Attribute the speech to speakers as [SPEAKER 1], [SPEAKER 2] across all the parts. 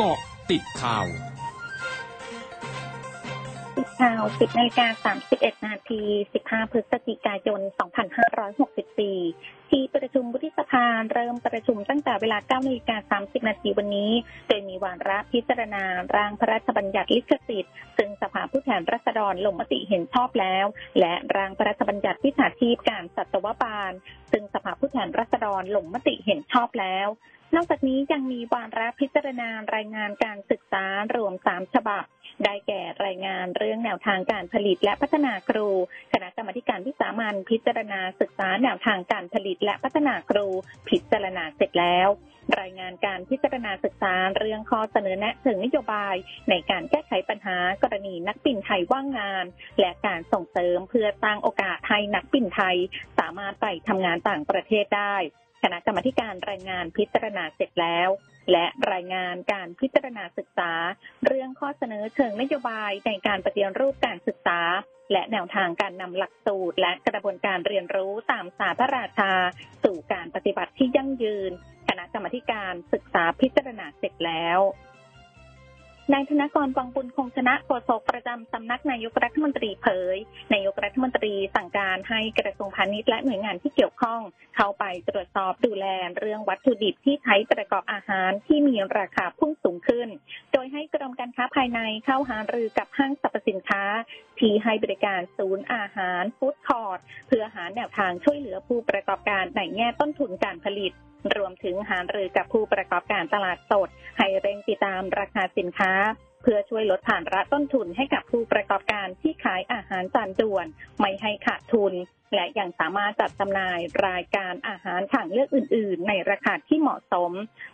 [SPEAKER 1] กาะติดข่าว
[SPEAKER 2] ติดข่าว10นาฬิกา31 นาที 15 พฤศจิกายน 2564 ที่ประชุมวุฒิสภาเริ่มประชุมตั้งแต่เวลา9นาฬิกา30 นาทีวันนี้ โดยมีวาระพิจารณาร่างพระราชบัญญัติลิขสิทธิ์ ซึ่งสภาผู้แทนราษฎรลงมติเห็นชอบแล้ว และร่างพระราชบัญญัติวิชาชีพการสัตวบาล ซึ่งสภาผู้แทนราษฎรลงมติเห็นชอบแล้ว นอกจากนี้ยังมีวาระพิจารณารายงานการศึกษารวม3ฉบับ ได้แก่รายงานเรื่องแนวทางการผลิตและพัฒนาครู คณะกรรมการวิสามันพิจารณาศึกษาแนวทางการผลิตและพัฒนาครู พิจารณาเสร็จแล้ว รายงานการพิจารณาศึกษาเรื่องข้อเสนอแนะถึงนโยบาย ในการแก้ไขปัญหากรณีนักบินไทยว่างงาน และการส่งเสริมเพื่อสร้างโอกาสให้นักบินไทย สามารถไปทำงานต่างประเทศได้ คณะกรรมการรายงานพิจารณาเสร็จแล้ว และรายงานการพิจารณาศึกษา เรื่องข้อเสนอเชิงนโยบายในการปฏิรูปการศึกษา และแนวทางการนำหลักสูตร และกระบวนการเรียนรู้ตามสาร์พระราชา สู่การปฏิบัติที่ยั่งยืน คณะกรรมการศึกษาพิจารณาเสร็จแล้ว นายธนกรวังบุญคงชนะโฆษกประจำสำนักนายกรัฐมนตรีเผย นายกรัฐมนตรีสั่งการให้กระทรวงพาณิชย์และหน่วยงานที่เกี่ยวข้อง เข้าไปตรวจสอบดูแลเรื่องวัตถุดิบที่ใช้ประกอบอาหารที่มีราคาพุ่งสูงขึ้น โดยให้กรมการค้าภายในเข้าหารือกับห้างสรรพสินค้า ที่ให้บริการศูนย์อาหารฟู้ดคอร์ทเพื่อหาแนวทางช่วยเหลือผู้ประกอบการในแง่ต้นทุนการผลิตรวมถึงหารือกับผู้ประกอบการตลาดสด ให้เร่งติดตามราคาสินค้า เพื่อช่วยลดฐานระต้นทุนให้กับผู้ประกอบการที่ขายอาหารจานด่วน ไม่ให้ขาดทุน และยังสามารถจัดจำหน่ายรายการอาหารทางเลือกอื่น ๆ ในราคาที่เหมาะสม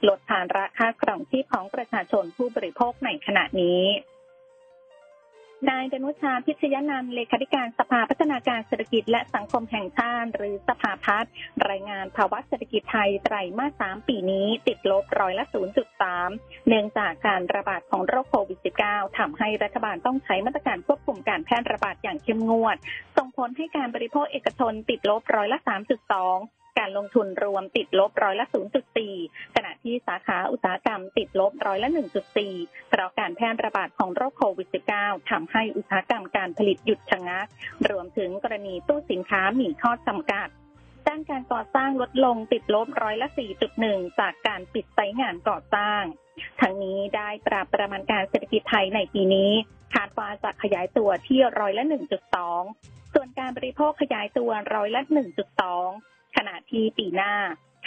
[SPEAKER 2] ลดฐานราคาครองชีพของประชาชนผู้บริโภคในขณะนี้ นายดนุชาพิชยนันเลขาธิการสภาพัฒนาการเศรษฐกิจและสังคมแห่งชาติหรือสภาพัฒน์รายงานภาวะเศรษฐกิจไทยไตรมาส3ปีนี้ติดลบร้อยละ 0.3 เนื่องจากการระบาดของโรคโควิด -19 ทำให้รัฐบาลต้องใช้มาตรการควบคุมการแพร่ระบาดอย่างเข้มงวด ส่งผลให้การบริโภคเอกชนติดลบร้อยละ 3.2 การลงทุนรวมติดลบร้อยละ 0.4 ขณะที่สาขาอุตสาหกรรมติดลบร้อยละ 1.4 เพราะการแพร่ระบาดของโรคโควิด -19 ทำให้อุตสาหกรรมการผลิตหยุดชะงัก รวมถึงกรณีตู้สินค้ามีข้อจำกัดด้านการก่อสร้างลดลงติดลบร้อยละ 4.1 จากการปิดไซต์งานก่อสร้าง ทั้งนี้ได้ปรับประมาณการเศรษฐกิจไทยในปีนี้ คาดว่าจะขยายตัวที่ร้อยละ 1.2 ส่วนการบริโภคขยายตัวร้อยละ 1.2 ขณะที่ปีหน้า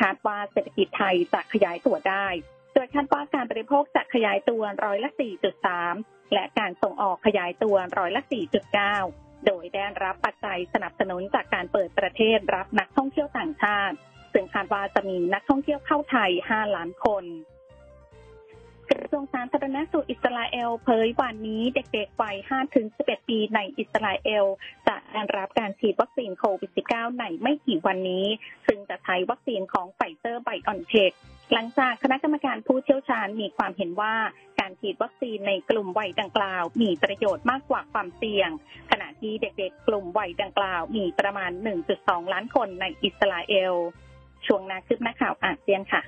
[SPEAKER 2] คาดว่าเศรษฐกิจไทยจะขยายตัวได้ โดยคาดว่าการบริโภคจะขยายตัวร้อยละ 4.3 และการส่งออกขยายตัวร้อยละ 4.9 โดยได้รับปัจจัยสนับสนุนจากการเปิดประเทศรับนักท่องเที่ยวต่างชาติ ซึ่งคาดว่าจะมีนักท่องเที่ยวเข้าไทย 5 ล้านคน กระทรวงสาธารณสุขอิสราเอลเผยวันนี้เด็กๆวัย 5-11 ปีในอิสราเอล จะได้รับการฉีดวัคซีนโควิด -19 ในไม่กี่วันนี้ ซึ่งจะใช้วัคซีนของไฟเซอร์ไบออนเทคหลังจากคณะกรรมการผู้เชี่ยวชาญมีความเห็นว่าการฉีดวัคซีนในกลุ่มวัยดังกล่าว มีประโยชน์มากกว่าความเสี่ยง ขณะที่เด็กๆ กลุ่มวัยดังกล่าว มีประมาณ 1.2 ล้านคนในอิสราเอล ช่วงนาคืบหน้าข่าวอาเซียนค่ะ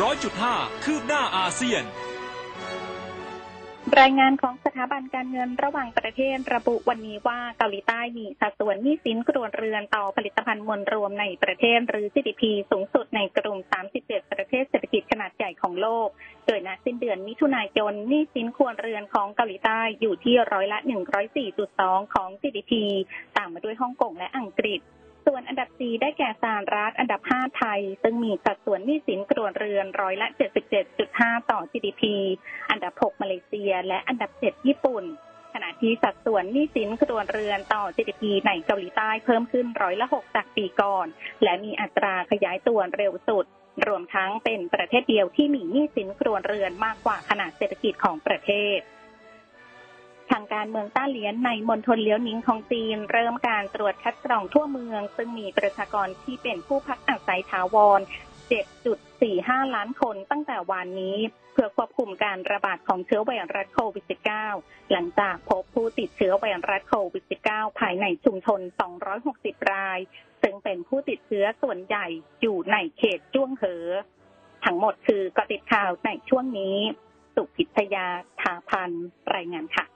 [SPEAKER 1] ร้อยจุดห้าคืบหน้าอาเซียน
[SPEAKER 2] รายงานของสถาบันการเงินระหว่างประเทศระบุวันนี้ว่าเกาหลีใต้มีสัดส่วนหนี้สินครัวเรือนต่อผลิตภัณฑ์มวลรวมในประเทศหรือ GDP สูงสุดในกลุ่ม 37 ประเทศเศรษฐกิจขนาดใหญ่ของโลก โดยณสิ้นเดือนมิถุนายนหนี้สินครัวเรือนของเกาหลีใต้อยู่ที่ร้อยละ 104.2 ของ GDP ตามมาด้วยฮ่องกงและอังกฤษ ส่วนอันดับ 4 ได้แก่สหรัฐ อันดับ 5 ไทย ซึ่งมีสัดส่วนหนี้สินครัวเรือนร้อยละ 77.5 ต่อ GDP อันดับ 6 มาเลเซีย และอันดับ 7 ญี่ปุ่น ขณะที่สัดส่วนหนี้สินครัวเรือนต่อ GDP ในเกาหลีใต้เพิ่มขึ้นร้อยละ 6 จากปีก่อน และมีอัตราขยายตัวเร็วสุด รวมทั้งเป็นประเทศเดียวที่มีหนี้สินครัวเรือนมากกว่าขนาดเศรษฐกิจของประเทศ ทางการเมืองต้าเหลียนในมณฑลเลี้ยวนิงของจีน เริ่มการตรวจคัดกรองทั่วเมือง ซึ่งมีประชากรที่เป็นผู้พักอาศัยถาวร 7.45 ล้านคนตั้งแต่วานนี้ เพื่อควบคุมการระบาดของเชื้อไวรัสโควิด -19 หลังจากพบผู้ติดเชื้อไวรัสโควิด -19 ภายในชุมชน 260 ราย ซึ่งเป็นผู้ติดเชื้อส่วนใหญ่อยู่ในเขตจ้วงเหอ ทั้งหมดคือกติดข่าวในช่วงนี้ สุพิทยาถาพันรายงานค่ะ